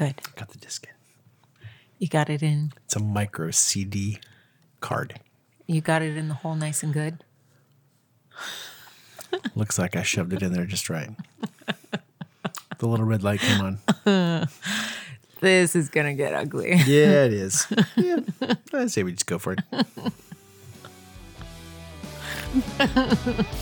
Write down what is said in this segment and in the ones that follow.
Good. Got the disc in. You got it in. It's a micro SD card. You got it in the hole nice and good. Looks like I shoved it in there just right. The little red light came on. This is gonna get ugly. Yeah, it is. Yeah, I say we just go for it.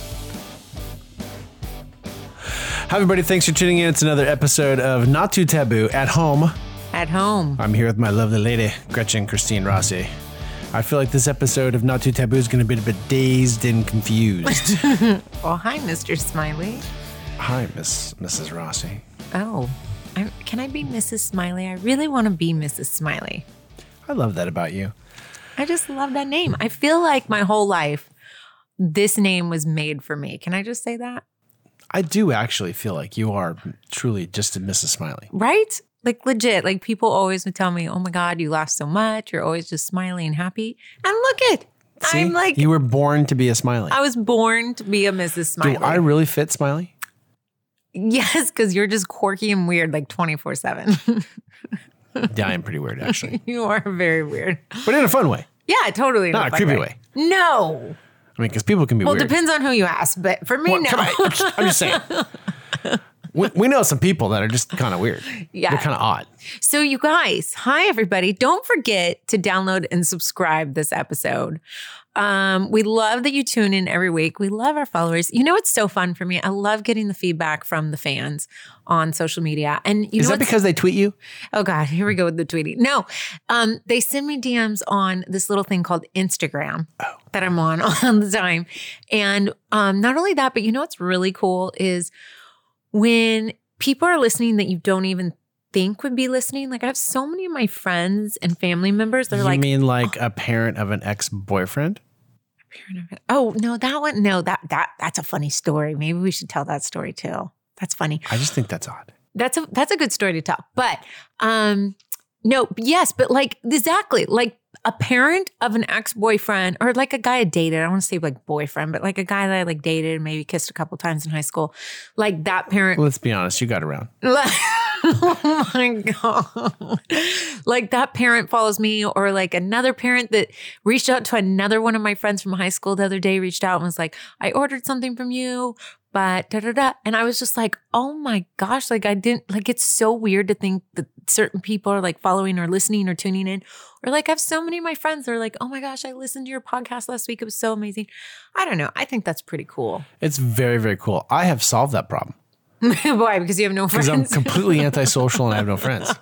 Hi, everybody. Thanks for tuning in. It's another episode of Not Too Taboo at home. At home. I'm here with my lovely lady, Gretchen Christine Rossi. I feel like this episode of Not Too Taboo is going to be a bit dazed and confused. well, hi, Mr. Smiley. Hi, Miss Mrs. Rossi. Oh, I, can I be Mrs. Smiley? I really want to be Mrs. Smiley. I love that about you. I just love that name. I feel like my whole life, this name was made for me. Can I just say that? I do actually feel like you are truly just a Mrs. Smiley. Right? Like legit. Like people always would tell me, "Oh my God, you laugh so much. You're always just smiling and happy." And look it, See? I'm like, you were born to be a Smiley. I was born to be a Mrs. Smiley. Do I really fit Smiley? yes, because you're just quirky and weird, like twenty four seven. Yeah, I am pretty weird actually, You are very weird. but in a fun way. Yeah, totally. Not no a creepy way. No. I mean, because people can be Well, weird. depends on who you ask, but for me, Well, no. come I'm, just, I'm just saying. We, we know some people that are just kind of weird. Yeah. They're kind of odd. So, you guys, hi, everybody. Don't forget to download and subscribe this episode. Um, we love that you tune in every week. We love our followers. You know, it's so fun for me. I love getting the feedback from the fans on social media. And you Is know, that because they tweet you? oh God, here we go with the tweeting. No, um, they send me DMs on this little thing called Instagram that I'm on all the time. And um, not only that, but you know what's really cool is when people are listening that you don't even think would be listening. Like I have so many of my friends and family members. They're like you like, mean like a parent of an ex-boyfriend? oh no, that one, no, that that that's a funny story. Maybe we should tell that story too. That's funny. I just think that's odd. That's a that's a good story to tell. But um no, yes, but like exactly like a parent of an ex-boyfriend or like a guy I dated. I don't want to say like boyfriend, but like a guy that I like dated and maybe kissed a couple times in high school. Like that parent Let's be honest. You got around. oh my god. like that parent follows me or like another parent that reached out to another one of my friends from high school the other day reached out and was like, "I ordered something from you." But da da da. And I was just like, oh my gosh, like I didn't, like it's so weird to think that certain people are like following or listening or tuning in. Or like I have so many of my friends that are like, oh my gosh, I listened to your podcast last week. It was so amazing. I don't know. I think that's pretty cool. It's very, very cool. I have solved that problem Why? Because you have no friends. because I'm completely antisocial and I have no friends.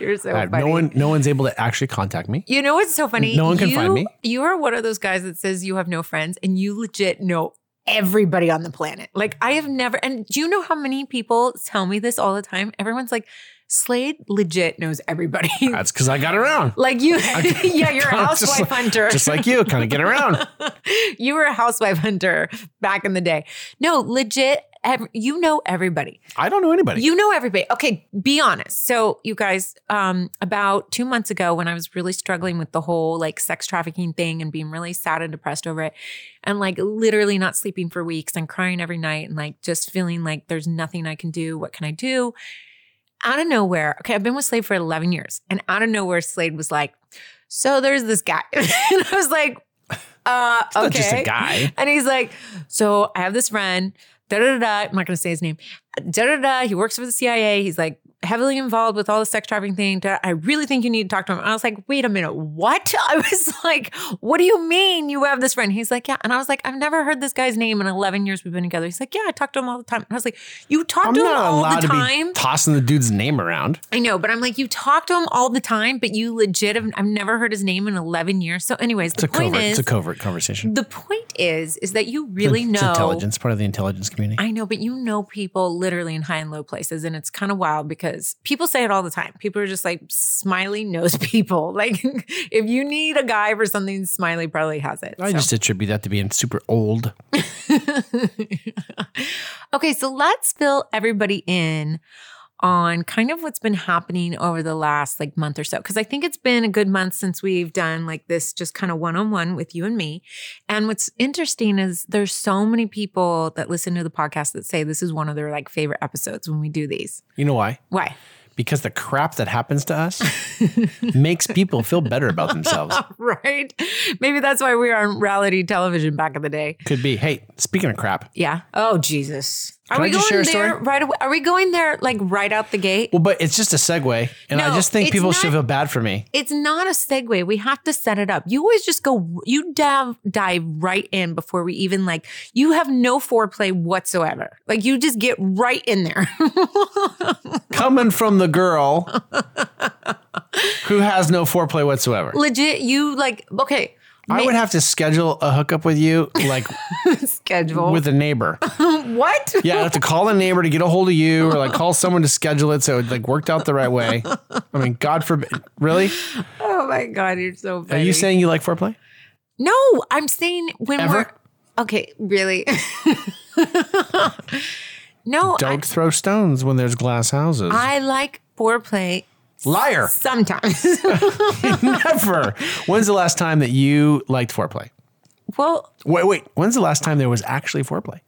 You're so I funny. no one. No one's able to actually contact me. You know what's so funny? No one can you, find me. You are one of those guys that says you have no friends and you legit know everybody on the planet. Like I have never and do you know how many people tell me this all the time? Everyone's like, Slade legit knows everybody. That's because I got around. like you yeah, you're a housewife like- hunter. Just like you, kind of get around. you were a housewife hunter back in the day. No, legit ev- you know everybody. I don't know anybody. You know everybody. Okay, be honest. So, you guys, um, about two months ago, when I was really struggling with the whole like sex trafficking thing and being really sad and depressed over it, and like literally not sleeping for weeks and crying every night and like just feeling like there's nothing I can do. What can I do? Out of nowhere, okay, I've been with Slade for 11 years, and out of nowhere, Slade was like, So there's this guy. and I was like, uh, okay. just a guy. And he's like, so I have this friend, da da da. I'm not going to say his name. Da da da. He works for the CIA. He's like heavily involved with all the sex trafficking thing. I really think you need to talk to him. And I was like, wait a minute, what? I was like, what do you mean you have this friend? He's like, yeah. And I was like, I've never heard this guy's name in 11 years we've been together. He's like, yeah, I talk to him all the time. And I was like, you talk I'm to him all the to time. be tossing the dude's name around. I know, but I'm like, you talk to him all the time, but you legit have, I've never heard his name in 11 years. So, anyways, It's the a point covert. is, it's a covert conversation. the point is, is that you really it's know intelligence, part of the intelligence community. I know, but you know people literally in high and low places. And it's kind of wild because people say it all the time. People are just like, Smiley knows people. Like, if you need a guy for something, Smiley probably has it. I So- just attribute that to being super old. okay, so let's fill everybody in on kind of what's been happening over the last like month or so because I think it's been a good month since we've done like this just kind of one-on-one with you and me. And what's interesting is there's so many people that listen to the podcast that say this is one of their like favorite episodes when we do these. You know why? Why? because the crap that happens to us makes people feel better about themselves. right? Maybe that's why we are on reality television back in the day. Could be. Hey, speaking of crap, Yeah. Oh Jesus. Are Can I we going there right away? Are we going there like right out the gate? well, but it's just a segue, and I just think people should feel bad for me. It's not a segue. We have to set it up. You always just go, you dive, dive right in before we even like, you have no foreplay whatsoever. Like you just get right in there. Coming from the girl who has no foreplay whatsoever. Legit, you like, okay. I would have to schedule a hookup with you, like schedule. with a neighbor. what? Yeah, I'd have to call a neighbor to get a hold of you, or like call someone to schedule it so it like worked out the right way. I mean, God forbid. Really? Oh my God, you're so Are you saying you like foreplay? No, I'm saying when Ever? we're okay, really. no, Don't throw stones when there's glass houses. I like foreplay Liar. sometimes. Never. When's the last time that you liked foreplay? well, Wait, wait. When's the last time there was actually foreplay?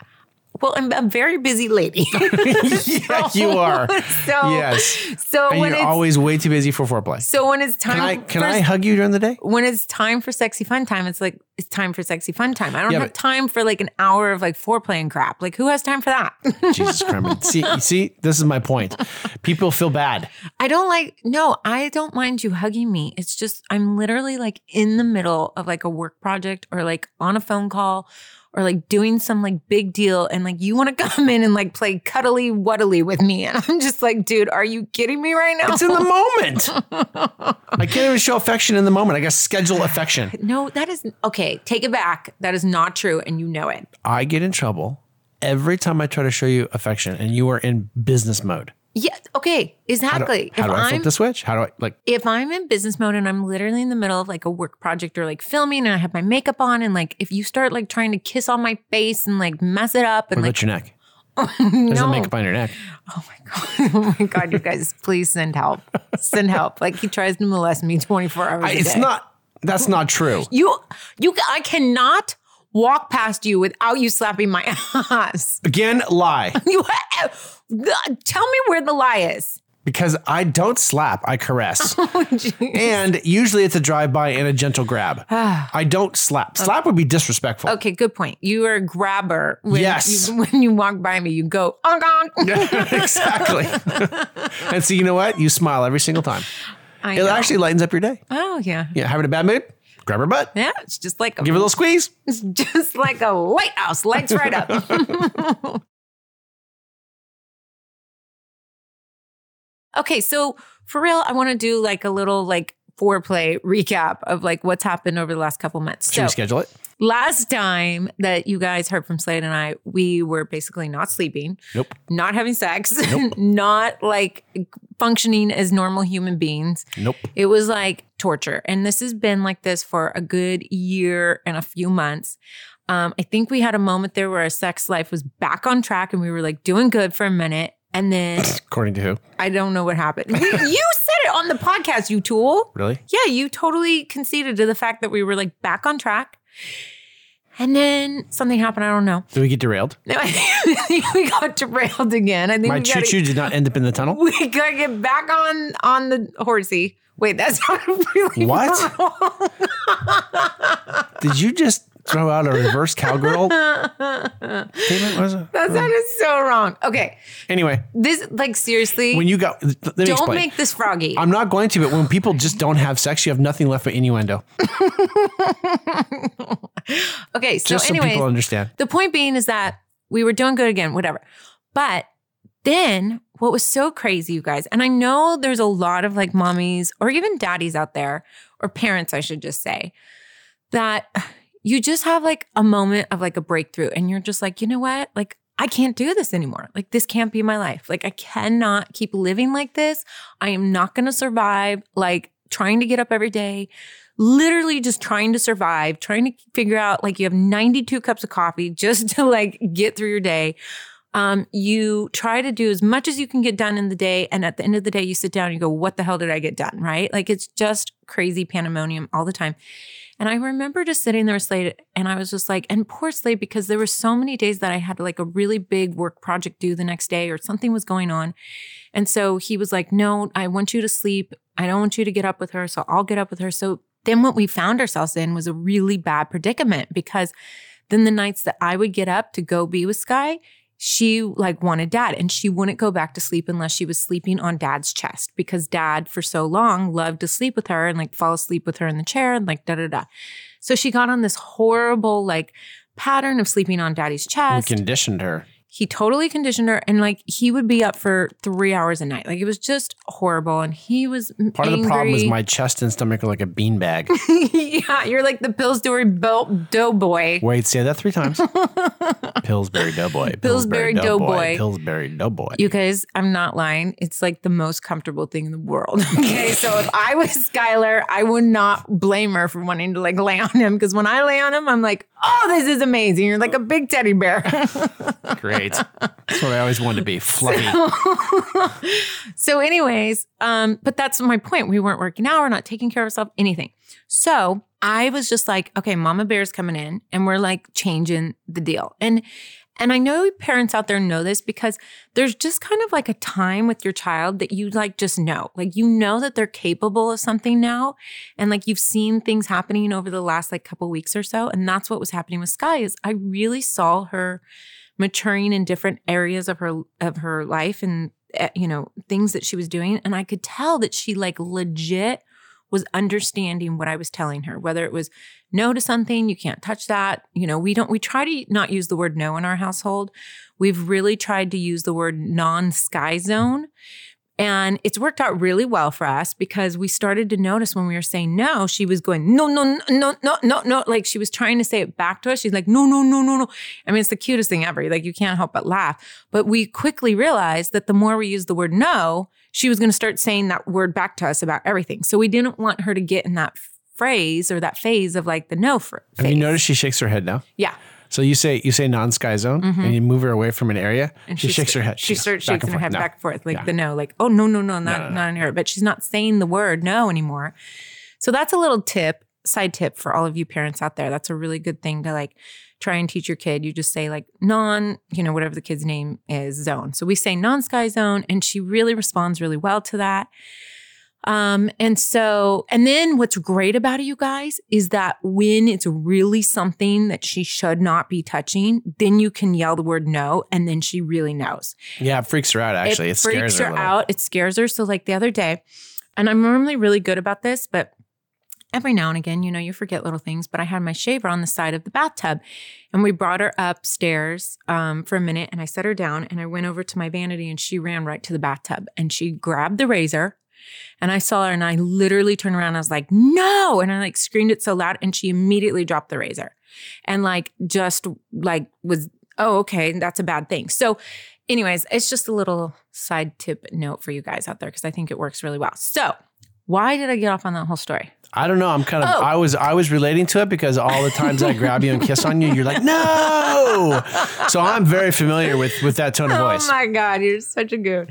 Well, I'm a very busy lady. yeah, you are. so Yes. So And when you're it's always way too busy for foreplay. so when it's time Can I can for, I hug you during the day? when it's time for sexy fun time, it's like it's time for sexy fun time. I don't Yeah, have but- time for like an hour of like foreplay and crap. Like who has time for that? Jesus Christ. See, see, this is my point. People feel bad. I don't like, no, I don't mind you hugging me. It's just, I'm literally like in the middle of like a work project or like on a phone call or like doing some like big deal. And like you want to come in and like play cuddly wuddly with me. And I'm just like, dude, are you kidding me right now? It's in the moment. I can't even show affection in the moment. I got schedule affection. no, that is, okay, take it back. That is not true. And you know it. I get in trouble every time I try to show you affection and you are in business mode. Yeah. Okay. How do, Exactly. how if do I flip I'm the switch? How do I like? if I'm in business mode and I'm literally in the middle of like a work project or like filming and I have my makeup on and like if you start like trying to kiss on my face and like mess it up and like your neck? Oh, There's no. no makeup on your neck. Oh my god! Oh my god! You guys, please send help. Send help. Like he tries to molest me twenty four hours. I, a it's day. not. That's not true. you. You. I cannot walk past you without you slapping my ass. Again, lie. You. Tell me where the lie is. Because I don't slap, I caress. Oh, and usually it's a drive by and a gentle grab. Ah. I don't slap. Slap would be disrespectful. Okay, good point. You are a grabber. When Yes. You, when you walk by me, you go, oh god. exactly. and so you know what? You smile every single time. I It know. actually lightens up your day. Oh yeah. Yeah, having a bad mood? Grab her butt. Yeah, it's just like a, Give her a little squeeze. it's just like a lighthouse, lights right up. Okay, so for real, I want to do like a little like foreplay recap of like what's happened over the last couple months. Should So we schedule it? last time that you guys heard from Slade and I, we were basically not sleeping, Nope. not having sex, Nope. not like functioning as normal human beings. Nope. It was like torture. And this has been like this for a good year and a few months. Um, I think we had a moment there where our sex life was back on track and we were like doing good for a minute. And then According to who? I don't know what happened. We- you said it on the podcast, you tool. Really? Yeah, you totally conceded to the fact that we were like back on track. And then something happened. I don't know. Did we get derailed? No, I think we got derailed again. I think My we choo gotta, choo did not end up in the tunnel. we gotta get back on on the horsey. Wait, that's really What? Did you just throw out a reverse cowgirl statement? Was it? That sounded so wrong. Okay, Anyway, this like seriously. when you got, let me don't explain. make this froggy. I'm not going to, but when people just don't have sex, you have nothing left but innuendo. okay, so Just so anyways, people understand. the point being is that we were doing good again, whatever. But then what was so crazy, you guys, and I know there's a lot of like mommies or even daddies out there, or parents, I should just say, that you just have like a moment of like a breakthrough and you're just like, you know what? Like, I can't do this anymore. Like, this can't be my life. Like, I cannot keep living like this. I am not going to survive. Like, trying to get up every day, literally just trying to survive, trying to figure out like you have 92 cups of coffee just to like get through your day. um, you try to do as much as you can get done in the day. And at the end of the day, you sit down and you go, What the hell did I get done? Right? Like it's just crazy pandemonium all the time. And I remember just sitting there Slade and I was just like, and poor Slade, because there were so many days that I had like a really big work project due the next day or something was going on. And so he was like, No, I want you to sleep. I don't want you to get up with her. So I'll get up with her. So then what we found ourselves in was a really bad predicament because then the nights that I would get up to go be with Sky, she like wanted dad and she wouldn't go back to sleep unless she was sleeping on dad's chest because dad for so long loved to sleep with her and like fall asleep with her in the chair and like da da da. So she got on this horrible like pattern of sleeping on daddy's chest. conditioned her. He totally conditioned her and like he would be up for three hours a night. Like it was just horrible. And he was Part of the problem was angry. my chest and stomach are like a beanbag. yeah, you're like the Pillsbury Belt Doughboy. Wait, say that three times. Pillsbury Doughboy. Pillsbury Doughboy. Pillsbury Doughboy. You guys, I'm not lying. It's like the most comfortable thing in the world. Okay. so if I was Skylar, I would not blame her for wanting to like lay on him because when I lay on him, I'm like, oh, this is amazing. You're like a big teddy bear. Great. That's what I always wanted to be. Fluffy. so, anyways, um, but that's my point. We weren't working out, we're not taking care of ourselves, anything. So I was just like, okay, Mama Bear's coming in and we're like changing the deal. And and I know parents out there know this because there's just kind of like a time with your child that you like just know. Like you know that they're capable of something now. And like you've seen things happening over the last like couple weeks or so. And that's what was happening with Sky is I really saw her maturing in different areas of her of her life and uh, you know things that she was doing. And i could tell that she like legit was understanding what i was telling her whether it was no to something you can't touch that. You know we don't we try to not use the word no in our household. We've really tried to use the word non-sky zone and it's worked out really well for us because we started to notice when we were saying no, she was going, no, no, no, no, no, no. Like she was trying to say it back to us. She's like, no, no, no, no, no. I mean, it's the cutest thing ever. Like you can't help but laugh. But we quickly realized that the more we use the word no, she was going to start saying that word back to us about everything. So we didn't want her to get in that phrase or that phase of like the no for. Have you noticed she shakes her head now? Yeah. So you say you say non-sky zone, mm-hmm. and you move her away from an area, And she, shakes her head. She goes starts shaking her head No. back and forth, like Yeah. the no, like, oh, no, no, no, not, no, no. not in her. But she's not saying the word no anymore. So that's a little tip, side tip for all of you parents out there. That's a really good thing to like try and teach your kid. You just say like non, you know, whatever the kid's name is, zone. So we say non sky zone, and she really responds really well to that. Um, and so, and then what's great about it, you guys, is that when it's really something that she should not be touching, then you can yell the word no, and then she really knows. Yeah, it freaks her out. Actually, it, freaks scares her, her, out. It scares her. So, like the other day, and I'm normally really good about this, but every now and again, you know, you forget little things. But I had my shaver on the side of the bathtub, and we brought her upstairs um, for a minute, and I set her down, and I went over to my vanity, and she ran right to the bathtub, and she grabbed the razor. And I saw her and I literally turned around. And I was like, no. And I like screamed it so loud. And she immediately dropped the razor and like just like was, oh, okay, that's a bad thing. So, anyways, it's just a little side tip note for you guys out there because I think it works really well. So, why did I get off on that whole story? I don't know. I'm kind of. Oh. I was. I was relating to it because all the times I grab you and kiss on you, you're like, no. So I'm very familiar with with that tone of voice. Oh my God, you're such a goon.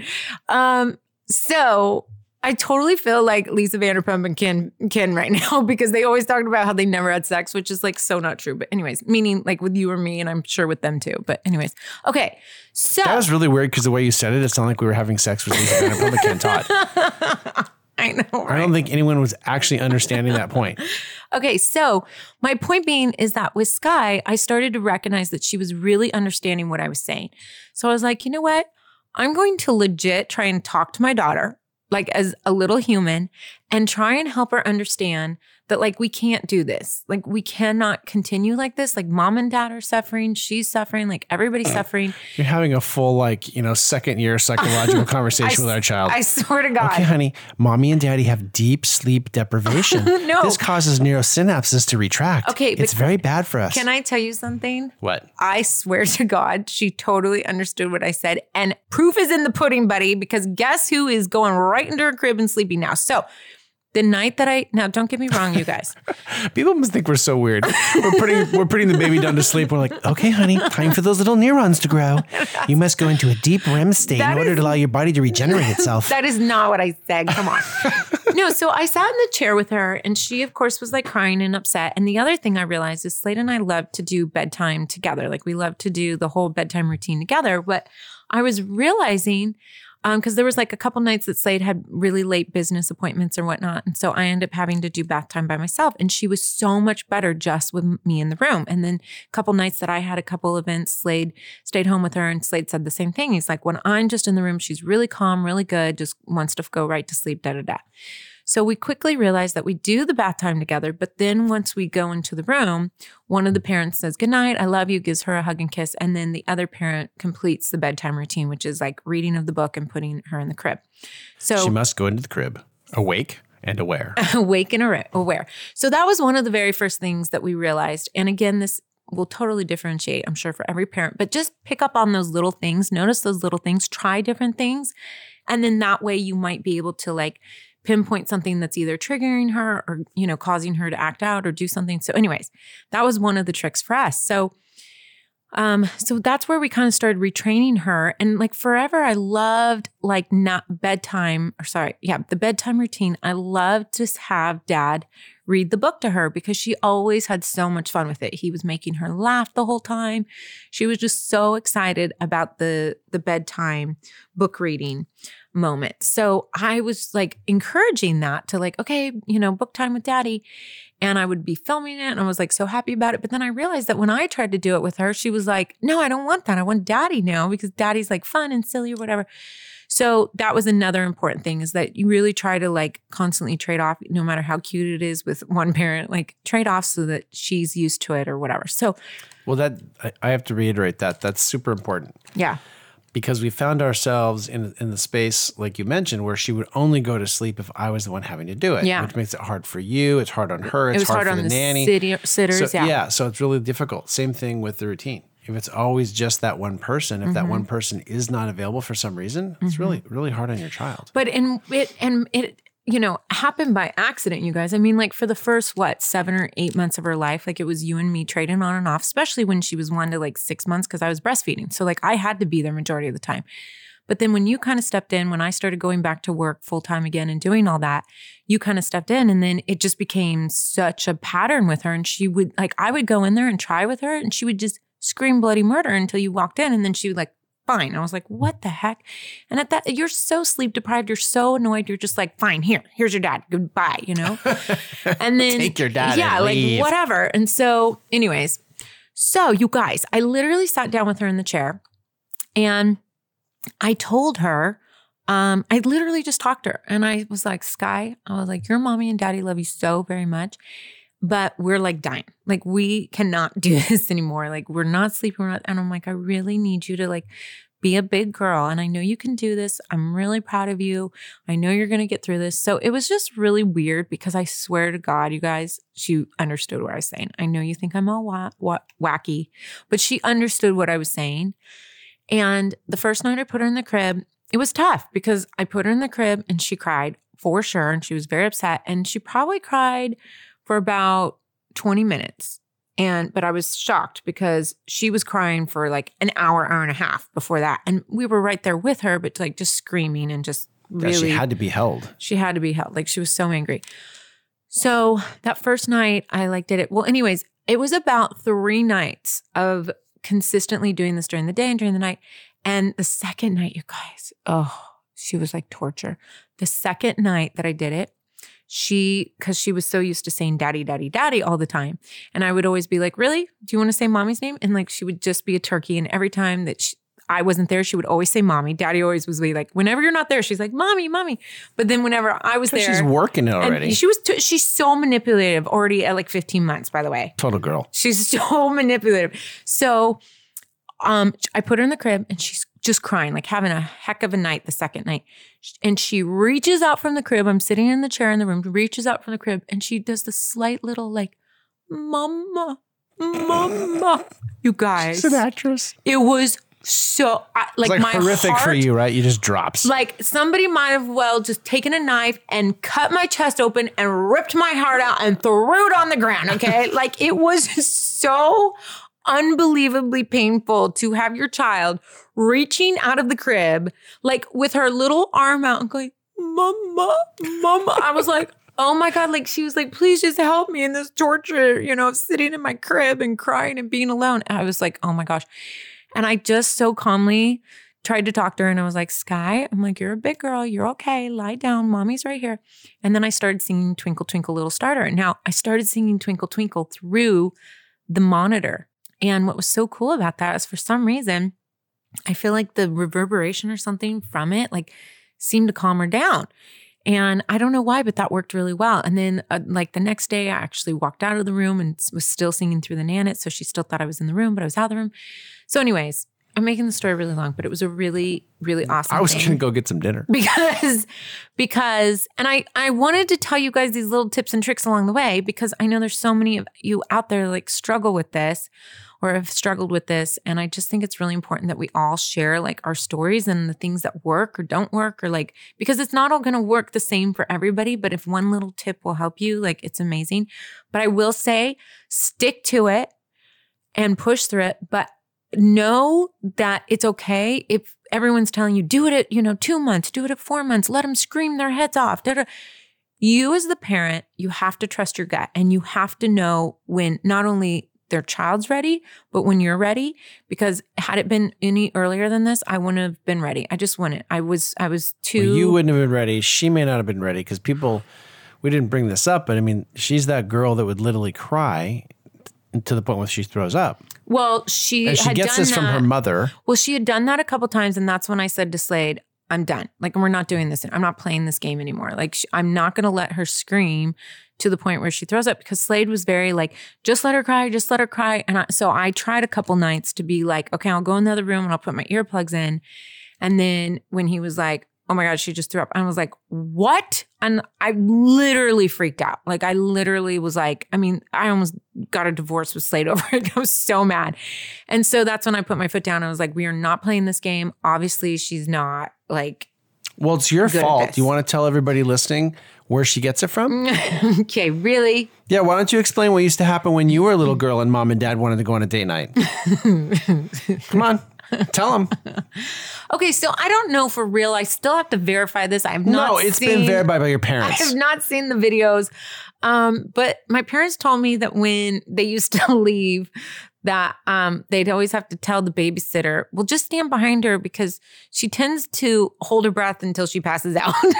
Um, so I totally feel like Lisa Vanderpump and Ken Ken right now because they always talked about how they never had sex, which is like so not true. But anyways, meaning like with you or me, and I'm sure with them too. But anyways, okay. So that was really weird because the way you said it, it sounded like we were having sex with Lisa Vanderpump and Ken Todd. I know. I don't think anyone was actually understanding that point. Okay, so my point being is that with Sky, I started to recognize that she was really understanding what I was saying. So I was like, you know what? I'm going to legit try and talk to my daughter, like as a little human, and try and help her understand that, like, we can't do this. Like, we cannot continue like this. Like, mom and dad are suffering. She's suffering. Like, everybody's suffering. You're having a full, like, you know, second year psychological conversation with our child. I swear to God. Okay, honey, mommy and daddy have deep sleep deprivation. No. This causes neurosynapses to retract. Okay, but It's very bad for us. Can I tell you something? What? I swear to God, she totally understood what I said. And proof is in the pudding, buddy, because guess who is going right into her crib and sleeping now? So The night that I now don't get me wrong, you guys. People must think we're so weird. We're putting we're putting the baby down to sleep. We're like, okay, honey, time for those little neurons to grow. You must go into a deep REM state That in order is- to allow your body to regenerate itself. That is not what I said. Come on. no, so I sat in the chair with her and she, of course, was like crying and upset. And the other thing I realized is Slade and I love to do bedtime together. Like we love to do the whole bedtime routine together. But I was realizing, Um, because there was like a couple nights that Slade had really late business appointments or whatnot. And so I ended up having to do bath time by myself. And she was so much better just with me in the room. And then a couple nights that I had a couple events, Slade stayed home with her and Slade said the same thing. He's like, when I'm just in the room, she's really calm, really good, just wants to go right to sleep, da da da. So we quickly realized that we do the bath time together, but then once we go into the room, one of the parents says, Good night, I love you, gives her a hug and kiss. And then the other parent completes the bedtime routine, which is like reading of the book and putting her in the crib. So she must go into the crib, awake and aware. awake and aware- aware. So that was one of the very first things that we realized. And again, this will totally differentiate, I'm sure, for every parent, but just pick up on those little things, notice those little things, try different things. And then that way you might be able to like pinpoint something that's either triggering her or, you know, causing her to act out or do something. So, anyways, that was one of the tricks for us. So, um, so that's where we kind of started retraining her. And like forever, I loved like not bedtime, or sorry, yeah, the bedtime routine. I loved to have dad read the book to her because she always had so much fun with it. He was making her laugh the whole time. She was just so excited about the the bedtime book reading moment. So I was like encouraging that to like, okay, you know, book time with daddy. And I would be filming it and I was like so happy about it. But then I realized that when I tried to do it with her, she was like, no, I don't want that. I want daddy now because daddy's like fun and silly or whatever. So that was another important thing is that you really try to like constantly trade off, no matter how cute it is with one parent, like trade off so that she's used to it or whatever. So Well, that I, have to reiterate that that's super important yeah. Because we found ourselves in in the space like you mentioned where she would only go to sleep if I was the one having to do it. Yeah. which makes it hard for you. It's hard on her. It's It hard, for on the, the nanny. city, sitters. So, yeah. so it's really difficult. Same thing with the routine. If it's always just that one person, if that Mm-hmm. one person is not available for some reason, it's really really hard on your child. But in it and it you know happened by accident, you guys. I mean, like for the first what seven or eight months of her life, like it was you and me trading on and off, especially when she was one to like six months because I was breastfeeding. So like I had to be there majority of the time. But then when you kind of stepped in, when I started going back to work full time again and doing all that, you kind of stepped in and then it just became such a pattern with her. And she would like, I would go in there and try with her and she would just scream bloody murder until you walked in. And then she would like, fine. I was like, what the heck? And at that, you're so sleep deprived. You're so annoyed. You're just like, fine, here, here's your dad. Goodbye, you know? And then Take your dad Yeah, and like leave. whatever. And so, anyways, so you guys, I literally sat down with her in the chair and I told her, um, I literally just talked to her and I was like, Sky, I was like, your mommy and daddy love you so very much, but we're like dying. Like, we cannot do this anymore. Like, we're not sleeping. We're not, and I'm like, I really need you to like be a big girl. And I know you can do this. I'm really proud of you. I know you're going to get through this. So it was just really weird because I swear to God, you guys, she understood what I was saying. I know you think I'm all wa- wa- wacky, but she understood what I was saying. And the first night I put her in the crib, it was tough because I put her in the crib and she cried for sure. And she was very upset. And she probably cried for about 20 minutes. And, but I was shocked because she was crying for like an hour, hour and a half before that. And we were right there with her, but like just screaming and just really she had to be held. she had to be held. Like she was so angry. So that first night, I like did it. Well, anyways, it was about three nights of consistently doing this during the day and during the night. And the second night, you guys, oh, she was like torture. The second night that I did it, she, because she was so used to saying daddy, daddy, daddy all the time. And I would always be like, really? Do you want to say mommy's name? And like she would just be a turkey. And every time that she, I wasn't there, she would always say mommy. Daddy always was like, whenever you're not there, she's like, mommy, mommy. But then whenever I was there, She's working it already. she was t- she's so manipulative already at like 15 months, by the way. Total girl. She's so manipulative. So um I put her in the crib and she's just crying, like having a heck of a night the second night. And she reaches out from the crib. I'm sitting in the chair in the room, reaches out from the crib, and she does this slight little like, Mama, Mama. You guys. She's an actress. It was so I, like, like my horrific for you, right? You just drops. Like somebody might have well just taken a knife and cut my chest open and ripped my heart out and threw it on the ground. Okay. like it was so unbelievably painful to have your child reaching out of the crib, like with her little arm out and going, Mama, Mama. I was like, Oh my God. Like she was like, please just help me in this torture, you know, of sitting in my crib and crying and being alone. And I was like, oh my gosh. And I just so calmly tried to talk to her and I was like, Sky, I'm like, you're a big girl. You're okay. Lie down. Mommy's right here. And then I started singing Twinkle, Twinkle, Little Starter. Now I started singing Twinkle, Twinkle through the monitor. And what was so cool about that is for some reason, I feel like the reverberation or something from it, like, seemed to calm her down. And I don't know why, but that worked really well. And then, uh, like the next day, I actually walked out of the room and was still singing through the Nanit. So she still thought I was in the room, but I was out of the room. So, anyways, I'm making the story really long, but it was a really, really awesome. I was going to go get some dinner. because because and I I wanted to tell you guys these little tips and tricks along the way because I know there's so many of you out there like struggle with this or have struggled with this and I just think it's really important that we all share like our stories and the things that work or don't work or like because it's not all going to work the same for everybody but if one little tip will help you like it's amazing but I will say stick to it and push through it but know that it's okay if everyone's telling you do it at you know two months do it at four months let them scream their heads off da-da. you as the parent you have to trust your gut and you have to know when not only their child's ready but when you're ready because had it been any earlier than this i wouldn't have been ready i just wouldn't i was i was too Well, you wouldn't have been ready. She may not have been ready because people, we didn't bring this up, but I mean, she's that girl that would literally cry to the point where she throws up. well she And she had gets done this from her mother. Well, she had done that a couple times, and that's when I said to Slade, "I'm done. Like, we're not doing this. I'm not playing this game anymore. Like, I'm not going to let her scream to the point where she throws up." Because Slade was very like, "Just let her cry. Just let her cry." And I, so I tried a couple nights to be like, "Okay, I'll go in the other room and I'll put my earplugs in." And then when he was like, "Oh my god, she just threw up," I was like, "What?" And I literally freaked out. Like, I literally was like, I mean, I almost got a divorce with Slade over it. I was so mad. And so that's when I put my foot down. I was like, we are not playing this game. Obviously, she's not like, Well, it's your fault. You want to tell everybody listening where she gets it from? okay, really? Yeah, why don't you explain what used to happen when you were a little girl and mom and dad wanted to go on a date night? Come on, tell them. Okay, so I don't know for real. I still have to verify this. I have not No, it's seen, been verified by your parents. I have not seen the videos. Um, but my parents told me that when they used to leave, that um, they'd always have to tell the babysitter, well, just stand behind her because she tends to hold her breath until she passes out. and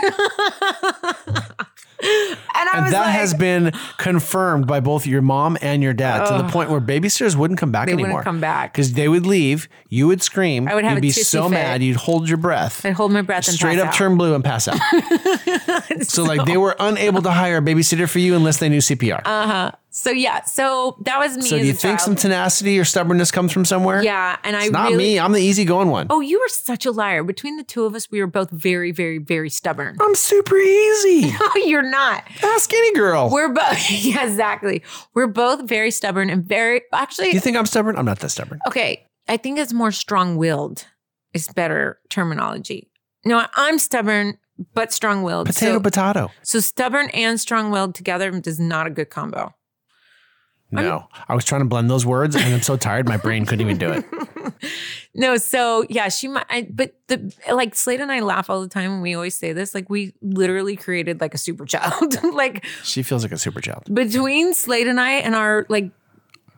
I And was that like, has been confirmed by both your mom and your dad to the point where babysitters wouldn't come back they anymore. wouldn't come back. Because they would leave, you would scream, I would have you'd be so fit. mad, you'd hold your breath, I'd hold my breath and straight pass up out. turn blue and pass out. so, like, they were unable to hire a babysitter for you unless they knew CPR. So yeah, so that was me. so, do you think some tenacity or stubbornness comes from somewhere? Yeah, and I It's not really. me. I'm the easygoing one. Oh, you were such a liar. Between the two of us, we were both very, very, very stubborn. I'm super easy. No, you're not. Ask any girl. We're both. yeah, exactly. We're both very stubborn and very. Actually, you think I'm stubborn? I'm not that stubborn. okay. I think it's more strong-willed. Is better terminology. No, I'm stubborn but strong-willed. Potato, so, potato. so stubborn and strong-willed together is not a good combo. No, I was trying to blend those words, and I'm so tired, my brain couldn't even do it. No, so yeah, she might. I, but the like Slade and I laugh all the time, and we always say this. Like we literally created like a super child. like She feels like a super child. between Slade and I and our like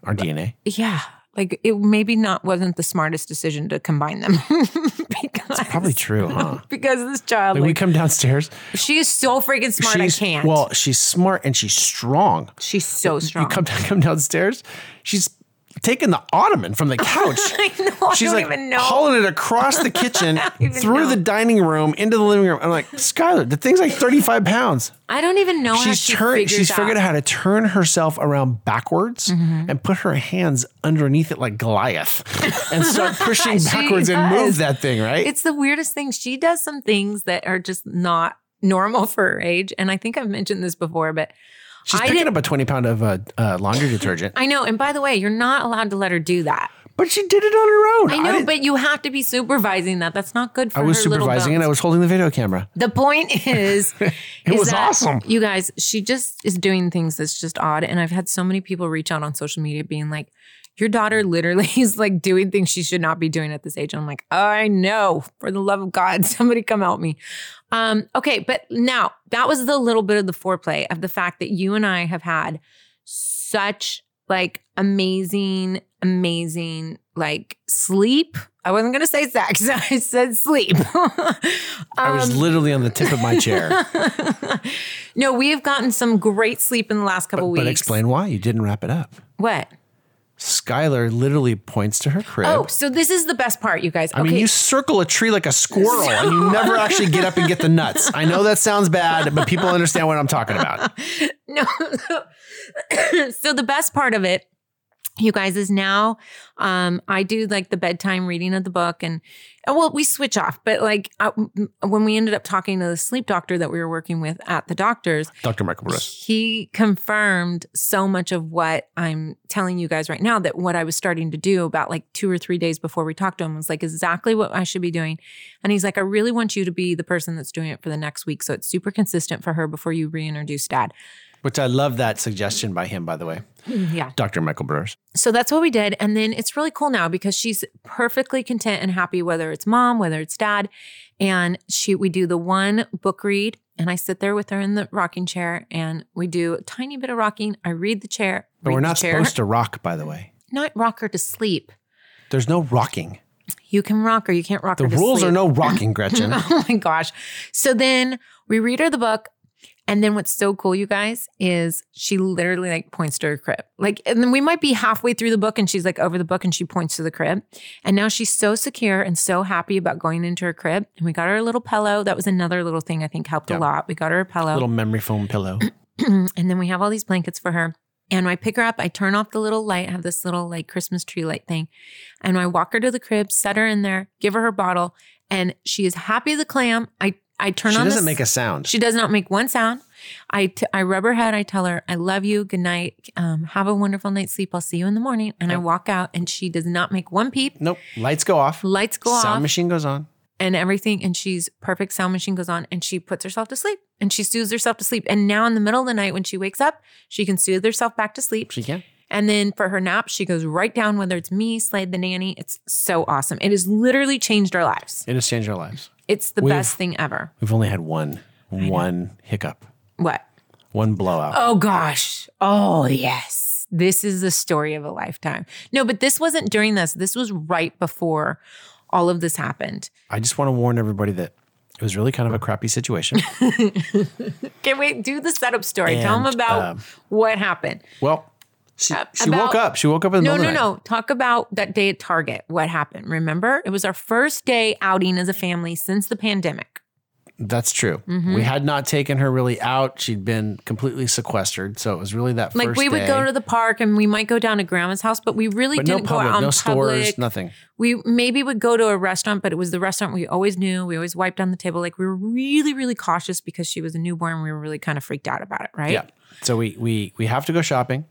Our DNA. yeah, like it maybe not wasn't the smartest decision to combine them because Probably true, huh? because this child Like, like, we come downstairs. she is so freaking smart. I can't. well, she's smart and she's strong. she's so strong. You come come downstairs. She's taking the ottoman from the couch. I know. I She's don't like even know. hauling it across the kitchen, through know. the dining room, into the living room. I'm like, Skylar, the thing's like 35 pounds. I don't even know how She's she turned. She's figured out. out how to turn herself around backwards Mm-hmm. and put her hands underneath it like Goliath, and start pushing backwards and move that thing. Right? It's the weirdest thing. She does some things that are just not normal for her age. And I think I've mentioned this before, but She's I picking up a 20 pound of uh, uh, laundry detergent. I know. And by the way, you're not allowed to let her do that. But she did it on her own. I know, didn't- but you have to be supervising that. That's not good for I was supervising and I was holding the video camera. The point is, It is was awesome. You guys, she just is doing things that's just odd. And I've had so many people reach out on social media being like, your daughter literally is like doing things she should not be doing at this age. And I'm like, I know, for the love of God, somebody come help me. Um, okay, but now that was the little bit of the foreplay of the fact that you and I have had such like amazing, amazing like sleep. I wasn't gonna say sex, I said sleep. I was Um, literally on the tip of my chair. no, we have gotten some great sleep in the last couple but weeks. But explain why you didn't wrap it up. what? Skylar literally points to her crib. Oh, so this is the best part, you guys. I mean, you circle a tree like a squirrel and you never actually get up and get the nuts. I know that sounds bad, but people understand what I'm talking about. no. so the best part of it, you guys, is now um, I do like the bedtime reading of the book, and and, well, we switch off. But like I, when we ended up talking to the sleep doctor that we were working with at the doctor's, Dr. Michael Breus. he confirmed so much of what I'm telling you guys right now that what I was starting to do about like two or three days before we talked to him was like exactly what I should be doing. And he's like, I really want you to be the person that's doing it for the next week. So it's super consistent for her before you reintroduce dad. Which I love that suggestion by him, by the way. Mm, yeah. Dr. Michael Breus. So that's what we did. And then it's really cool now because she's perfectly content and happy, whether it's mom, whether it's dad. And she we do the one book read and I sit there with her in the rocking chair and we do a tiny bit of rocking. I read the chair. But we're not supposed to rock, by the way. not rock her to sleep. There's no rocking. You can rock her. You can't rock The her to rules sleep. are no rocking, Gretchen. oh my gosh. So then we read her the book. And then what's so cool, you guys, is she literally like points to her crib. Like, and then we might be halfway through the book and she's like over the book and she points to the crib. And now she's so secure and so happy about going into her crib. And we got her a little pillow. That was another little thing I think helped Yeah. a lot. We got her a pillow. Little memory foam pillow. and then we have all these blankets for her. And when I pick her up, I turn off the little light, I have this little like Christmas tree light thing. And I walk her to the crib, set her in there, give her her bottle, and she is happy as a clam. I I turn She on She doesn't this- make a sound. She does not make one sound. I, t- I rub her head. I tell her, I love you. Good night. Um, have a wonderful night's sleep. I'll see you in the morning. And I walk out and she does not make one peep. nope. Lights go off. Lights go Sound off Sound machine goes on. and everything. And she's perfect. Sound machine goes on and she puts herself to sleep and she soothes herself to sleep. And now in the middle of the night when she wakes up, she can soothe herself back to sleep. She can. And then for her nap, she goes right down, whether it's me, Slade the nanny. It's so awesome. It has literally changed our lives. It has changed our lives. It's the We've- best thing ever. We've only had one, one hiccup, What? one blowout. Oh gosh. Oh yes. This is the story of a lifetime. No, but this wasn't during this. This was right before all of this happened. I just want to warn everybody that it was really kind of a crappy situation. Can we do the setup story. Tell them And, about um, what happened. well, she, Uh, she woke up. She woke up in the No, middle no, of the night. no. Talk about that day at Target. What happened? Remember? It was our first day outing as a family since the pandemic. That's true. Mm-hmm. We had not taken her really out. She'd been completely sequestered. So it was really that Like we would day. go to the park and we might go down to grandma's house, but we really but didn't public, go out no stores, public. nothing. we maybe would go to a restaurant, but it was the restaurant we always knew. We always wiped down the table. Like we were really, really cautious because she was a newborn. We were really kind of freaked out about it, right? Yeah. So we we we have to go shopping.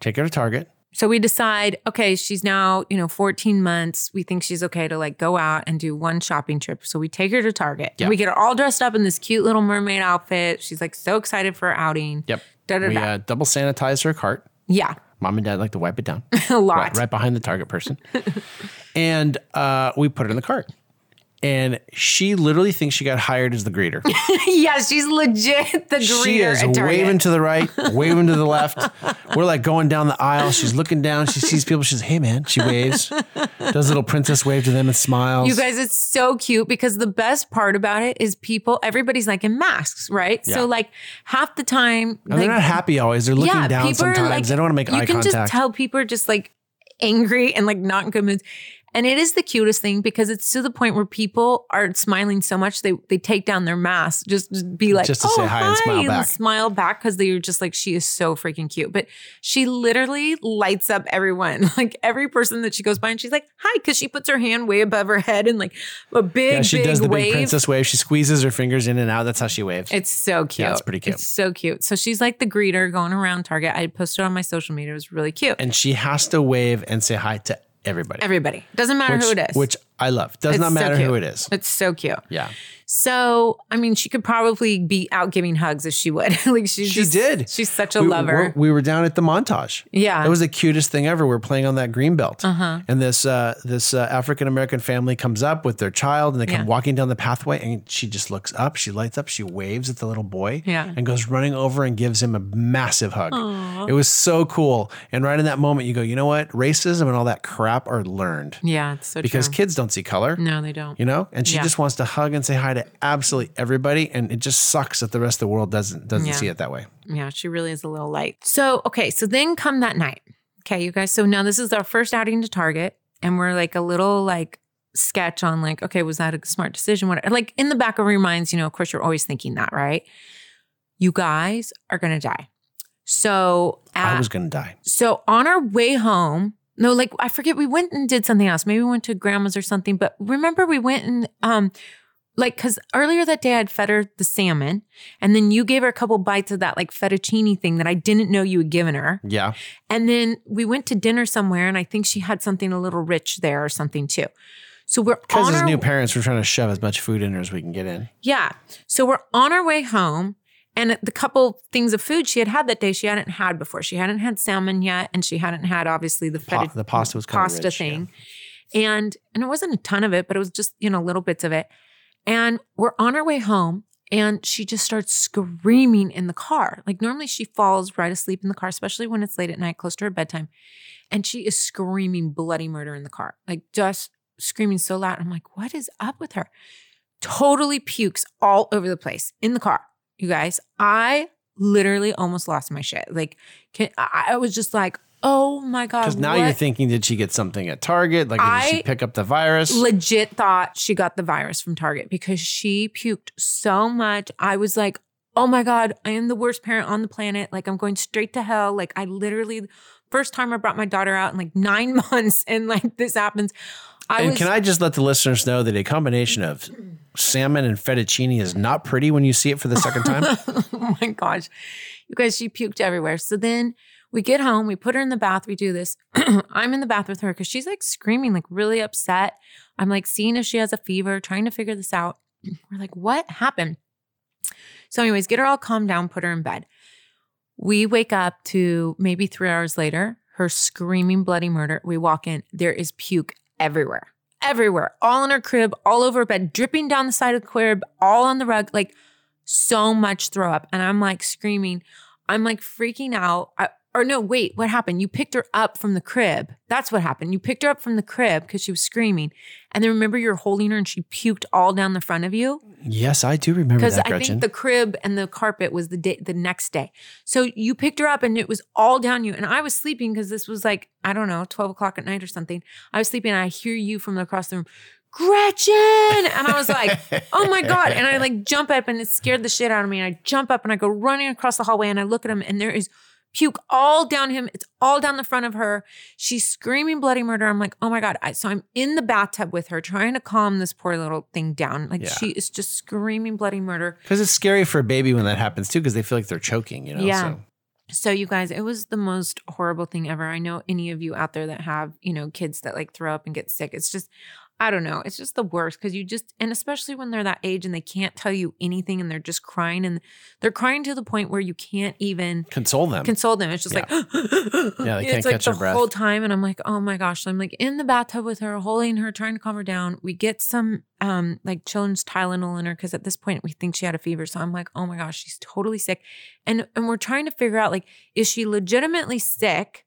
Take her to Target. So we decide, okay, she's now, you know, 14 months. We think she's okay to like go out and do one shopping trip. So we take her to Target. Yeah. We get her all dressed up in this cute little mermaid outfit. She's like so excited for her outing. Yep. Da, da, we uh, double sanitized her cart. Yeah, Mom and dad like to wipe it down. a lot. right, right behind the Target person. and uh, we put it in the cart. And she literally thinks she got hired as the greeter. yeah, she's legit the greeter she is waving to the right, waving to the left. We're like going down the aisle. She's looking down. She sees people. She's, hey, man. She waves, does a little princess wave to them and smiles. You guys, it's so cute because the best part about it is people, everybody's like in masks, right? Yeah. So, like, half the time, and they're not happy always. They're looking down sometimes. like- they don't want to make eye contact. you can just tell people are just like angry and like not in good moods. And it is the cutest thing because it's to the point where people are smiling so much they they take down their masks just to be like Just to oh, say hi and smile back." smile back because they're just like she is so freaking cute. But she literally lights up everyone, like every person that she goes by, and she's like hi because she puts her hand way above her head and like a big yeah, she big does the wave. big princess wave. She squeezes her fingers in and out. That's how she waves. It's so cute. Yeah, it's pretty cute. It's so cute. So she's like the greeter going around Target. I posted on my social media. It was really cute. and she has to wave and say hi to everybody. Everybody. Doesn't matter which, who it is. Which I love. Does It's not so matter who cute. it is. it's so cute. Yeah. So, I mean, she could probably be out giving hugs if she would. like she's She just- did. She's such a we, lover. we're- were down at the montage. Yeah. It was the cutest thing ever. We're playing on that green belt. Uh-huh. And this uh, this uh, African American family comes up with their child and they come Yeah. walking down the pathway and she just looks up, she lights up, she waves at the little boy Yeah. and goes running over and gives him a massive hug. It was so cool. And right in that moment you go, "You know what? Racism and all that crap are learned." yeah, it's so Because true. kids don't see color. no, they don't. You know, and she Yeah. just wants to hug and say hi to absolutely everybody, and it just sucks that the rest of the world doesn't doesn't Yeah. see it that way. Yeah, she really is a little light. So, okay, so then come that night. Okay, you guys. So now this is our first outing to Target, and we're like a little like sketch on like, okay, was that a smart decision? What like in the back of your minds, you know, of course you're always thinking that, right? You guys are gonna die. So I was gonna die. so on our way home, no, like I forget, we went and did something else. Maybe we went to grandma's or something. But remember, we went and um, like because earlier that day I'd fed her the salmon, and then you gave her a couple bites of that like fettuccine thing that I didn't know you had given her. Yeah. And then we went to dinner somewhere, and I think she had something a little rich there or something too. So we're Because as our new parents, we're trying to shove as much food in her as we can get in. yeah. So we're on our way home. And the couple things of food she had had that day, she hadn't had before. She hadn't had salmon yet, and she hadn't had obviously the Pa- feta- the pasta was pasta rich, yeah. thing, and and it wasn't a ton of it, but it was just you know little bits of it. And we're on our way home, and she just starts screaming in the car. Like normally she falls right asleep in the car, especially when it's late at night, close to her bedtime, and she is screaming bloody murder in the car, like just screaming so loud. I'm like, what is up with her? Totally pukes all over the place in the car. You guys, I literally almost lost my shit. Like, can, I, I was just like, oh my god. Because now what? you're thinking, did she get something at Target? Like, did I she pick up the virus? legit thought she got the virus from Target because she puked so much. I was like, oh my God, I am the worst parent on the planet. Like, I'm going straight to hell. Like, I literally, first time I brought my daughter out in like nine months and like this happens. I and was, can I just let the listeners know that a combination of salmon and fettuccine is not pretty when you see it for the second time? oh my gosh. You guys, she puked everywhere. So then we get home, we put her in the bath, we do this. I'm in the bath with her because she's like screaming, like really upset. I'm like seeing if she has a fever, trying to figure this out. We're like, what happened? So, anyways, get her all calmed down, put her in bed. We wake up to maybe three hours later, her screaming bloody murder. We walk in, there is puke everywhere, everywhere, all in her crib, all over bed, dripping down the side of the crib, all on the rug, like so much throw up. And I'm like screaming, I'm like freaking out. I, or no, wait, what happened? You picked her up from the crib. That's what happened. You picked her up from the crib because she was screaming. And then remember you were holding her and she puked all down the front of you? yes, I do remember Because that, I Gretchen. think the crib and the carpet was the day the next day. So you picked her up and it was all down you. And I was sleeping because this was like, I don't know, 12 o'clock at night or something. I was sleeping and I hear you from across the room, Gretchen. And I was like, oh my God. And I like jump up and it scared the shit out of me. And I jump up and I go running across the hallway and I look at him and there is puke all down him. It's all down the front of her. She's screaming bloody murder. I'm like, oh my God. I, so I'm in the bathtub with her trying to calm this poor little thing down. Like Yeah. she is just screaming bloody murder. Because it's scary for a baby when that happens too, because they feel like they're choking, you know? Yeah. So. So you guys, it was the most horrible thing ever. I know any of you out there that have, you know, kids that like throw up and get sick. It's just I don't know. It's just the worst because you just and especially when they're that age and they can't tell you anything and they're just crying and they're crying to the point where you can't even Console them. console them. It's just Yeah. like Yeah, they can't it's like catch the breath. whole time, and I'm like, oh my gosh! So I'm like in the bathtub with her, holding her, trying to calm her down. We get some um like children's Tylenol in her because at this point we think she had a fever. So I'm like, oh my gosh, she's totally sick, and and we're trying to figure out like, is she legitimately sick,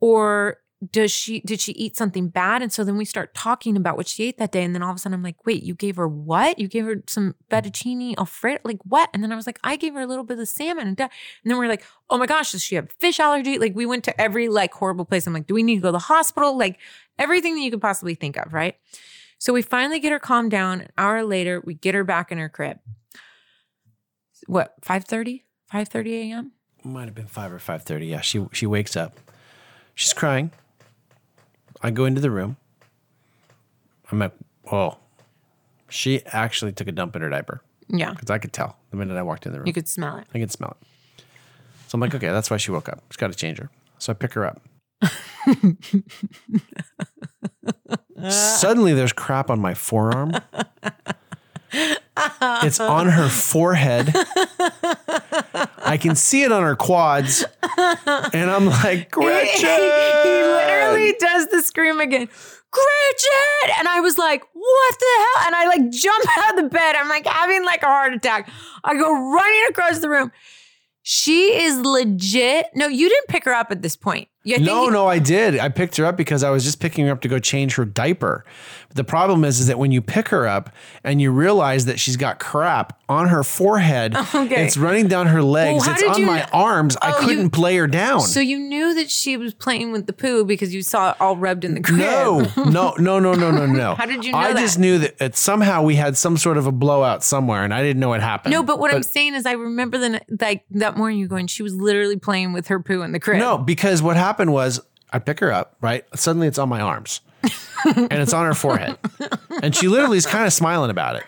or does she did she eat something bad? And so then we start talking about what she ate that day. And then all of a sudden i'm like wait you gave her what? You gave her some fettuccine alfredo? Like what? And then i was like i gave her a little bit of salmon and, and then we're like oh my gosh does she have fish allergy? Like we went to every like horrible place. I'm like do we need to go to the hospital? Like everything that you could possibly think of right? So we finally get her calmed down. An hour later we get her back in her crib. What 5.30 5.30 a.m Might have been five or five thirty. Yeah, she she wakes up. She's crying. I go into the room. I'm like, oh, she actually took a dump in her diaper yeah because I could tell the minute I walked in the room. you could smell it I could smell it. So I'm like, okay, that's why she woke up. She's got to change her. So I pick her up. Suddenly there's crap on my forearm. It's on her forehead. I can see it on her quads. And I'm like, Gretchen. he literally does the scream again. Gretchen! And I was like, what the hell? And I like jump out of the bed. I'm like having like a heart attack. I go running across the room. She is legit. No, you didn't pick her up at this point. No, you- no, I did. I picked her up because I was just picking her up to go change her diaper. But the problem is, is that when you pick her up and you realize that she's got crap on her forehead, Okay. it's running down her legs, how it's on you my kn- arms. I Oh, you- couldn't lay her down. So you knew that she was playing with the poo because you saw it all rubbed in the crib. no, no, no, no, no, no, no. How did you know I that? just knew that it, somehow we had some sort of a blowout somewhere, and I didn't know what happened. No, but what I'm saying is, I remember the like that morning you going. She was literally playing with her poo in the crib. No, because what happened was I pick her up, right? Suddenly it's on my arms and it's on her forehead. And she literally is kind of smiling about it.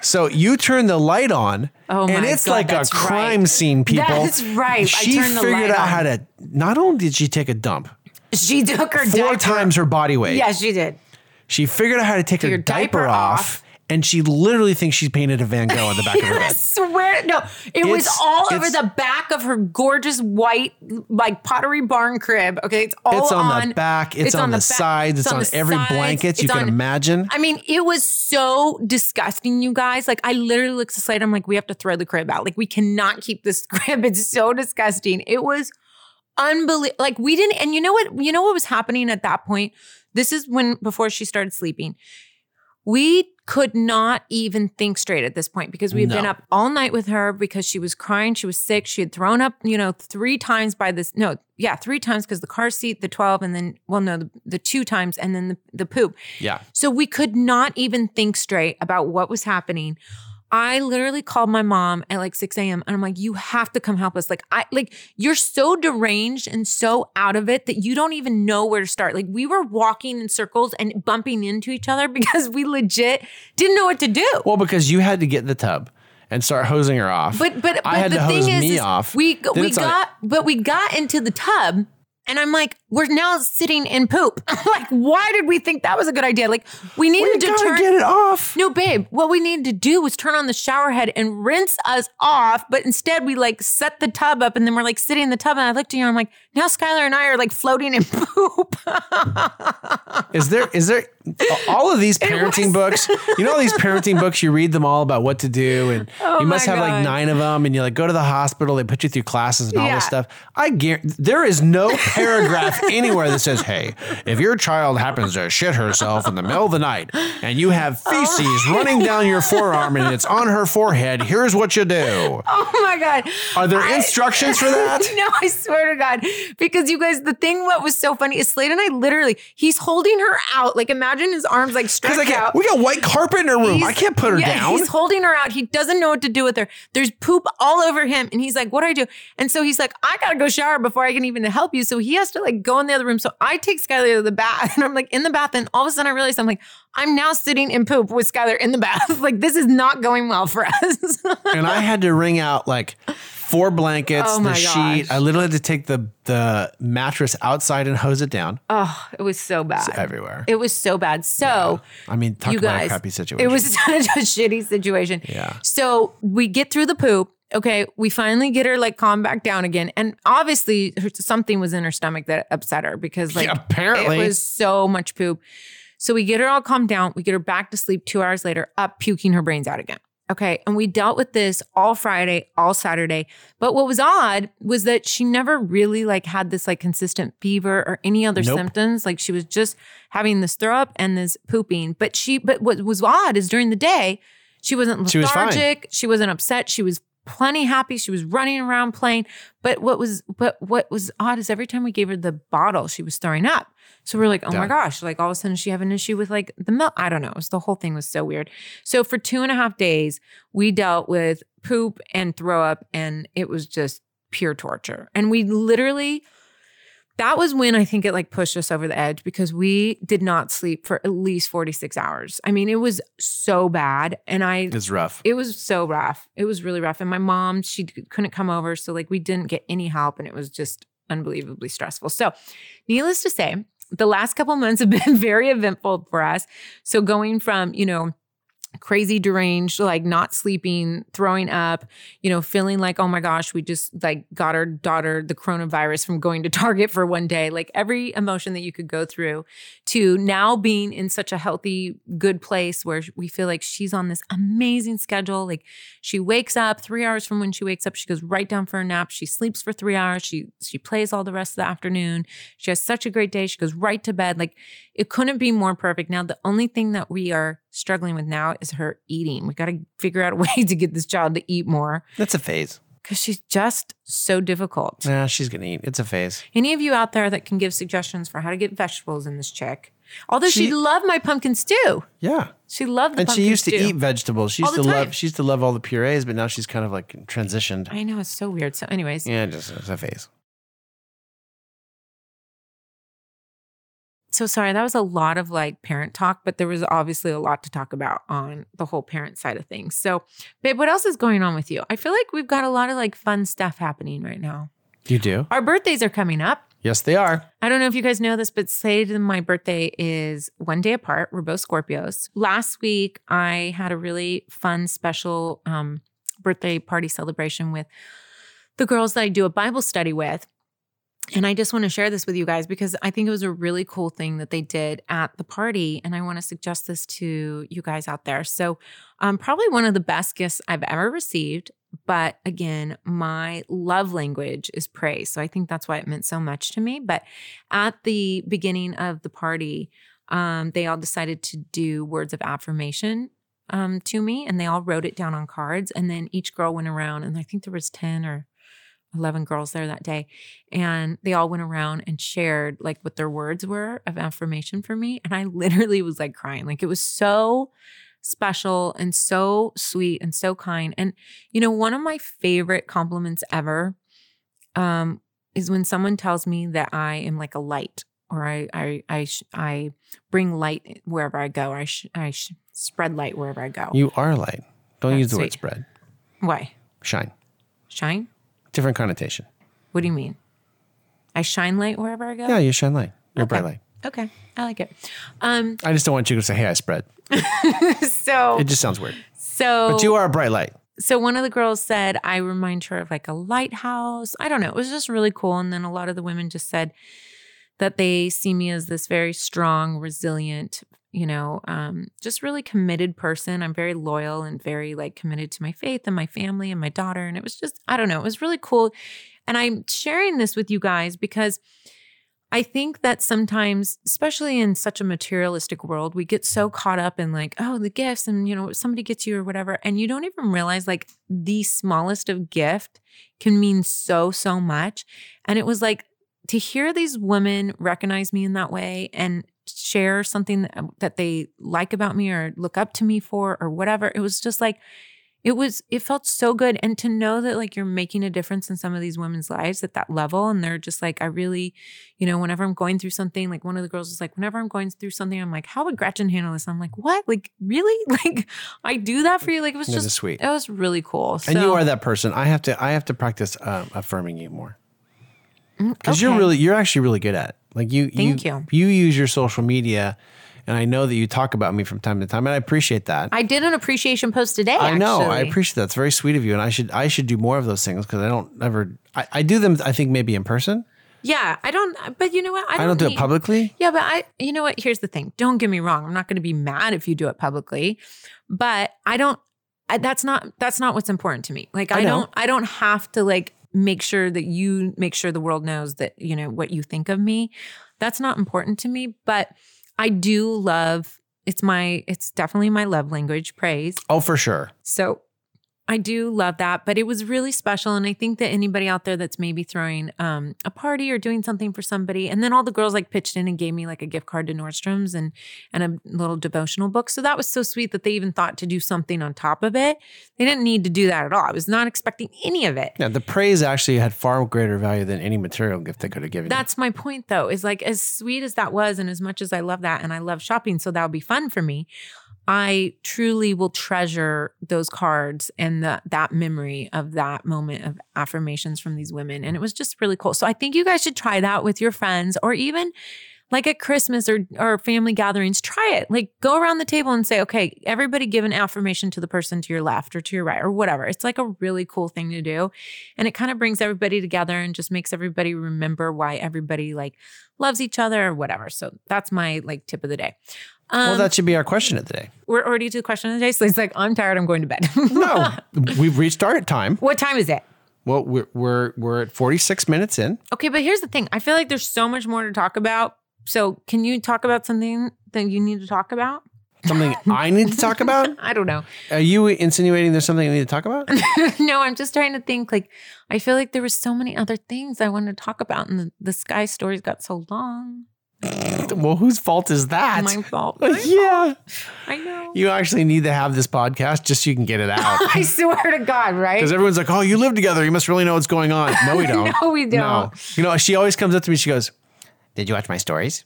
So you turn the light on Oh and it's God, like a crime right. scene, people. That's right. I She the figured out on. how to, not only did she take a dump, she took her four diaper. times her body weight. Yes, she did. She figured out how to take her your diaper, diaper off, off. And she literally thinks she's painted a Van Gogh on the back of her I swear, no, it was all over the back of her gorgeous white, like pottery barn crib. Okay, it's all It's on, the back, it's, on, the, back, sides, it's, on, the every sides, blanket you can on- imagine. I mean, it was so disgusting, you guys. Like, I literally looked at the slide. I'm like, we have to throw the crib out. Like, we cannot keep this crib. It's so disgusting. It was unbelievable. Like, we didn't. And you know what? You know what was happening at that point? This is when before she started sleeping. We could not even think straight at this point because we had been up all night with her because she was crying. She was sick. She had thrown up, you know, three times by this. No, yeah, three times because the car seat, the 12, and then, well, no, the, the two times, and then the, the poop. yeah. So we could not even think straight about what was happening. I literally called my mom at like 6 a.m. and I'm like, you have to come help us. Like, I like you're so deranged and so out of it that you don't even know where to start. Like, we were walking in circles and bumping into each other because we legit didn't know what to do. Well, because you had to get in the tub and start hosing her off. But but, but I had the to hose thing is, me is off. we Then we got but we got into the tub and I'm like, we're now sitting in poop. Like, why did we think that was a good idea? Like, we needed we to gotta turn get it off. No, babe, what we needed to do was turn on the shower head and rinse us off. But instead, we like set the tub up and then we're like sitting in the tub. And I looked at you and I'm like, now Skylar and I are like floating in poop. Is there is there all of these parenting books? You know all these parenting books you read them all about what to do and Oh you must have like 9 of them and you like go to the hospital they put you through classes and all Yeah. this stuff. I guarantee there is no paragraph anywhere that says, "Hey, if your child happens to shit herself in the middle of the night and you have oh feces running down your forearm and it's on her forehead, here's what you do." oh my God. Are there I- instructions for that? no, I swear to God. Because you guys, the thing what was so funny is Slade and I literally, he's holding her out. Like imagine his arms like stretched can't, out. we got white carpet in her room. I can't put her yeah, down. He's holding her out. He doesn't know what to do with her. There's poop all over him. And he's like, what do I do? And so he's like, I gotta go shower before I can even help you. So he has to like go in the other room. So I take Skylar to the bath and I'm like in the bath. And all of a sudden I realize I'm like, I'm now sitting in poop with Skylar in the bath. like this is not going well for us. and I had to wring out like four blankets, Oh the sheet. gosh. I literally had to take the the mattress outside and hose it down oh, it was so bad. everywhere. It was so bad. So I mean, talk you about guys, a crappy situation. It was such a shitty situation. Yeah. So we get through the poop. Okay, we finally get her like calm back down again, and obviously something was in her stomach that upset her because like Yeah, apparently. it was so much poop. So we get her all calmed down. We get her back to sleep. Two hours later, up puking her brains out again. Okay, and we dealt with this all Friday, all Saturday. But what was odd was that she never really like had this like consistent fever or any other Nope. symptoms. Like she was just having this throw up and this pooping. But she, but what was odd is during the day, she wasn't She was fine. lethargic. She wasn't upset. She was plenty happy. She was running around playing. But what was but what was odd is every time we gave her the bottle, she was throwing up. So we're like, oh my gosh, like all of a sudden she have an issue with like the milk. I don't know. It was, the whole thing was so weird. So for two and a half days, we dealt with poop and throw up, and it was just pure torture. And we literally that was when I think it like pushed us over the edge because we did not sleep for at least 46 hours. I mean, it was so bad. And I it's rough. it was so rough. It was really rough. And my mom, she couldn't come over. So, like, we didn't get any help and it was just unbelievably stressful. So, needless to say, the last couple months have been very eventful for us. So going from, you know, crazy deranged like not sleeping throwing up you know feeling like oh my gosh we just like got our daughter the coronavirus from going to target for one day. Like every emotion that you could go through to now being in such a healthy good place where we feel like she's on this amazing schedule. Like she wakes up 3 hours from when she wakes up she goes right down for a nap she sleeps for 3 hours she she plays all the rest of the afternoon she has such a great day she goes right to bed. Like it couldn't be more perfect. Now the only thing that we are struggling with now is her eating. We got to figure out a way to get this child to eat more That's a phase. because she's just so difficult. Nah, she's gonna eat. It's a phase. Any of you out there that can give suggestions for how to get vegetables in this chick? Although she, She- loved my pumpkin stew. Yeah. She loved the And she used to eat vegetables. She used to time. love she used to love all the purees, but now she's kind of like transitioned. I know it's so weird. So, anyways, Yeah, just it's a phase. So sorry. That was a lot of like parent talk, but there was obviously a lot to talk about on the whole parent side of things. So, babe, what else is going on with you? I feel like we've got a lot of like fun stuff happening right now. You do? Our birthdays are coming up. Yes, they are. I don't know if you guys know this, but Slade and my birthday is one day apart. We're both Scorpios. Last week, I had a really fun, special um, birthday party celebration with the girls that I do a Bible study with. And I just want to share this with you guys because I think it was a really cool thing that they did at the party. And I want to suggest this to you guys out there. So, um, probably one of the best gifts I've ever received. But again, my love language is praise. So I think that's why it meant so much to me. But at the beginning of the party, um, they all decided to do words of affirmation um, to me and they all wrote it down on cards. And then each girl went around, and I think there was 10 or 11 girls there that day and they all went around and shared like what their words were of affirmation for me and i literally was like crying like it was so special and so sweet and so kind and you know one of my favorite compliments ever um is when someone tells me that i am like a light or i i i, sh- I bring light wherever i go or i sh- i sh- spread light wherever i go You are light. Don't That's use the word spread. why Shine. shine Different connotation. what do you mean i shine light wherever i go Yeah, you shine light. You're Okay. bright light. Okay, I like it. Um, I just don't want you to say, hey, I spread. so It just sounds weird. so But you are a bright light. so one of the girls said I remind her of like a lighthouse. I don't know. It was just really cool. And then a lot of the women just said that they see me as this very strong, resilient, you know, um, just really committed person. I'm very loyal and very like committed to my faith and my family and my daughter. And it was just, I don't know, it was really cool. And I'm sharing this with you guys because I think that sometimes, especially in such a materialistic world, we get so caught up in like, oh, the gifts and, you know, somebody gets you or whatever. And you don't even realize like the smallest of gift can mean so, so much. And it was like to hear these women recognize me in that way and share something that, that they like about me or look up to me for or whatever. It was just like, it was it felt so good and to know that like you're making a difference in some of these women's lives at that level and they're just like i really you know whenever i'm going through something like one of the girls was like whenever i'm going through something i'm like how would gretchen handle this i'm like what like really like i do that for you like it was just sweet. it was really cool And you are that person. I have to I have to practice um, affirming you more. Mm, Because you're really you're actually really good at it. Like you Thank you, you. you use your social media and I know that you talk about me from time to time and I appreciate that. i did an appreciation post today I know. I appreciate that. It's very sweet of you, and I should I should do more of those things because I don't ever. I, I do them. I think maybe in person. yeah i don't but you know what I don't, do it need- publicly. Yeah, but I, you know what? Here's the thing. Don't get me wrong. I'm not going to be mad if you do it publicly, but I don't. I, that's not. That's not what's important to me. Like I, I don't. I don't have to like make sure that you make sure the world knows that you know what you think of me. That's not important to me. But I do love. It's my. It's definitely my love language. Praise. Oh, for sure. So I do love that, but it was really special. And I think that anybody out there that's maybe throwing um, a party or doing something for somebody, and then all the girls like pitched in and gave me like a gift card to Nordstrom's and and a little devotional book. So that was so sweet that they even thought to do something on top of it. They didn't need to do that at all. I was not expecting any of it. Yeah, the praise actually had far greater value than any material gift they could have given. you. That's my point though, is like as sweet as that was, and as much as I love that and I love shopping, so that would be fun for me. I truly will treasure those cards and the, that memory of that moment of affirmations from these women. And it was just really cool. So I think you guys should try that with your friends or even like at Christmas or or family gatherings, try it. Like go around the table and say, okay, everybody give an affirmation to the person to your left or to your right or whatever. It's like a really cool thing to do. And it kind of brings everybody together and just makes everybody remember why everybody like loves each other or whatever. So that's my like tip of the day. Um, well, that should be our question of the day. we're already to the question of the day. So it's like, I'm tired, I'm going to bed. No, we've reached our time. what time is it? Well, we're we're we're at 46 minutes in. Okay, but here's the thing. I feel like there's so much more to talk about. So can you talk about something that you need to talk about? Something I need to talk about? I don't know. Are you insinuating there's something I need to talk about? no, I'm just trying to think. Like, I feel like there were so many other things I wanted to talk about, and the, the sky stories got so long. well, whose fault is that? My fault. yeah. I know. You actually need to have this podcast just so you can get it out. I swear to God, right? Because everyone's like, oh, you live together. You must really know what's going on. No, we don't. No, we don't. No. You know, she always comes up to me. She goes, Did you watch my stories?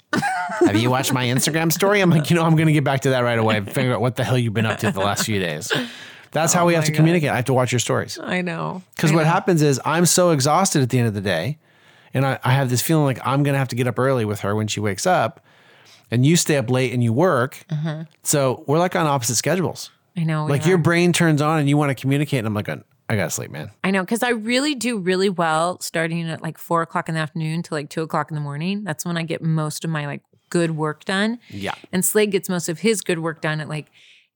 Have you watched my Instagram story? I'm like, You know, I'm going to get back to that right away figure out what the hell you've been up to the last few days. That's how we have Oh to God. communicate. I have to watch your stories. I know. Because what know. happens is I'm so exhausted at the end of the day. And I, I have this feeling like I'm going to have to get up early with her when she wakes up. And you stay up late and you work. Mm-hmm. So we're like on opposite schedules. I know. Like are. your brain turns on and you want to communicate. And I'm like, I got to sleep, man. I know, because I really do really well starting at like four o'clock in the afternoon to like two o'clock in the morning. That's when I get most of my like good work done. Yeah. And Slade gets most of his good work done at like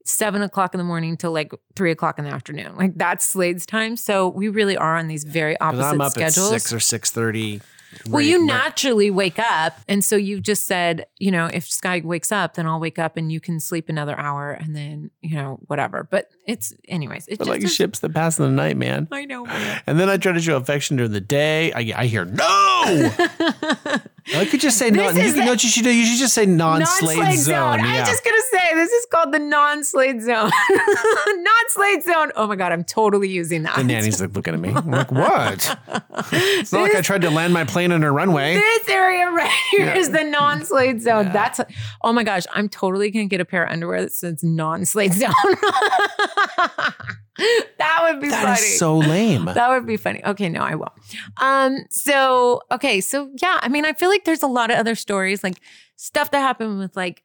seven o'clock in the morning till like three o'clock in the afternoon. Like that's Slade's time. So we really are on these very opposite I'm up schedules. at six or six thirty. Well, you naturally wake up. And so you've just said, you know, if Sky wakes up, then I'll wake up and you can sleep another hour and then, you know, whatever. But it's, anyways, it's But like a- ships that pass in the night, man. I know. man. And then I try to show affection during the day. I, I hear no. I could just say no. You, know what you should do? You should just say non Slade zone. I Yeah. was just gonna say this is called the non-slade zone. non-slade zone. Oh my god, I'm totally using that. the nanny's like looking at me. I'm like, what? It's not like I tried to land my plane on a runway. This area right here is Yeah. the non-slade zone. That's oh my gosh, I'm totally gonna get a pair of underwear that says non-slade zone. that would be That funny. is so lame. That would be funny. Okay, no, I won't. Um, so okay, so yeah, I mean, I feel like there's a lot of other stories, like stuff that happened with like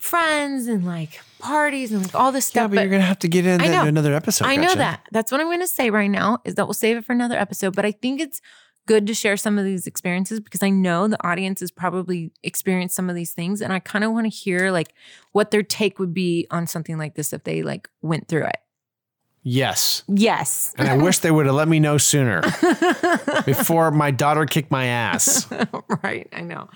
friends and like parties and like all this stuff. Yeah, stuff. but, you're gonna have to get into another episode. I know Gretchen. that. That's what I'm to say right now is that we'll save it for another episode. But I think it's good to share some of these experiences because I know the audience has probably experienced some of these things, and I kind of want to hear like what their take would be on something like this if they like went through it. Yes. Yes. And I wish they would have let me know sooner before my daughter kicked my ass. right. I know.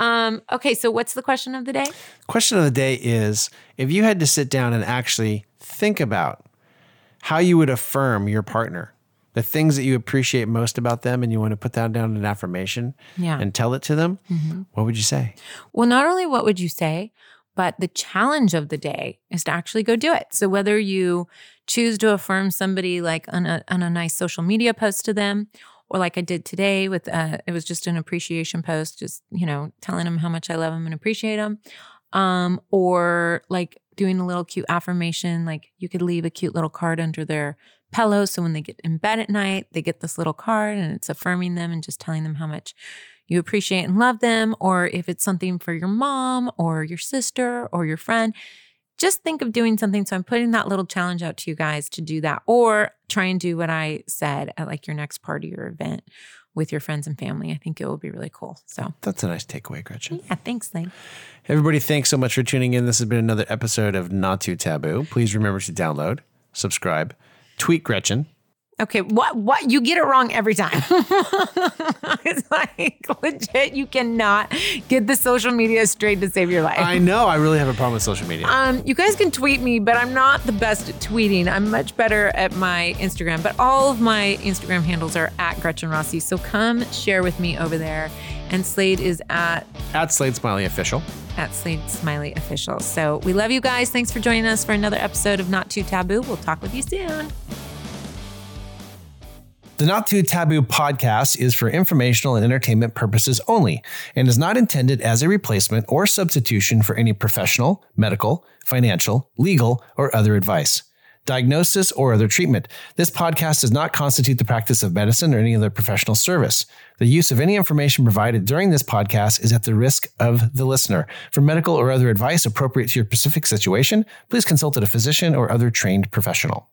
Um, okay, so what's the question of the day? Question of the day is if you had to sit down and actually think about how you would affirm your partner, the things that you appreciate most about them, and you want to put that down in an affirmation Yeah. and tell it to them, what would you say? Well, not only what would you say, but the challenge of the day is to actually go do it. So whether you choose to affirm somebody like on a, on a nice social media post to them, or like I did today with uh, it was just an appreciation post, just you know telling them how much I love them and appreciate them, um, or like doing a little cute affirmation, like you could leave a cute little card under their pillow, so when they get in bed at night, they get this little card and it's affirming them and just telling them how much you appreciate and love them, or if it's something for your mom or your sister or your friend, just think of doing something. So I'm putting that little challenge out to you guys to do that, or try and do what I said at like your next party or event with your friends and family. I think it will be really cool. So That's a nice takeaway, Gretchen. yeah, thanks, Lane. Everybody, thanks so much for tuning in. This has been another episode of Not Too Taboo. Please remember to download, subscribe, tweet Gretchen. Okay, what what you get it wrong every time. it's like legit, you cannot get the social media straight to save your life. I know I really have a problem with social media. Um, you guys can tweet me, but I'm not the best at tweeting. I'm much better at my Instagram, but all of my Instagram handles are at Gretchen Rossi. So come share with me over there. And Slade is at At Slade Smiley Official. at Slade Smiley Official. So we love you guys. Thanks for joining us for another episode of Not Too Taboo. We'll talk with you soon. The Not Too Taboo podcast is for informational and entertainment purposes only and is not intended as a replacement or substitution for any professional, medical, financial, legal, or other advice, diagnosis, or other treatment. This podcast does not constitute the practice of medicine or any other professional service. The use of any information provided during this podcast is at the risk of the listener. For medical or other advice appropriate to your specific situation, please consult a physician or other trained professional.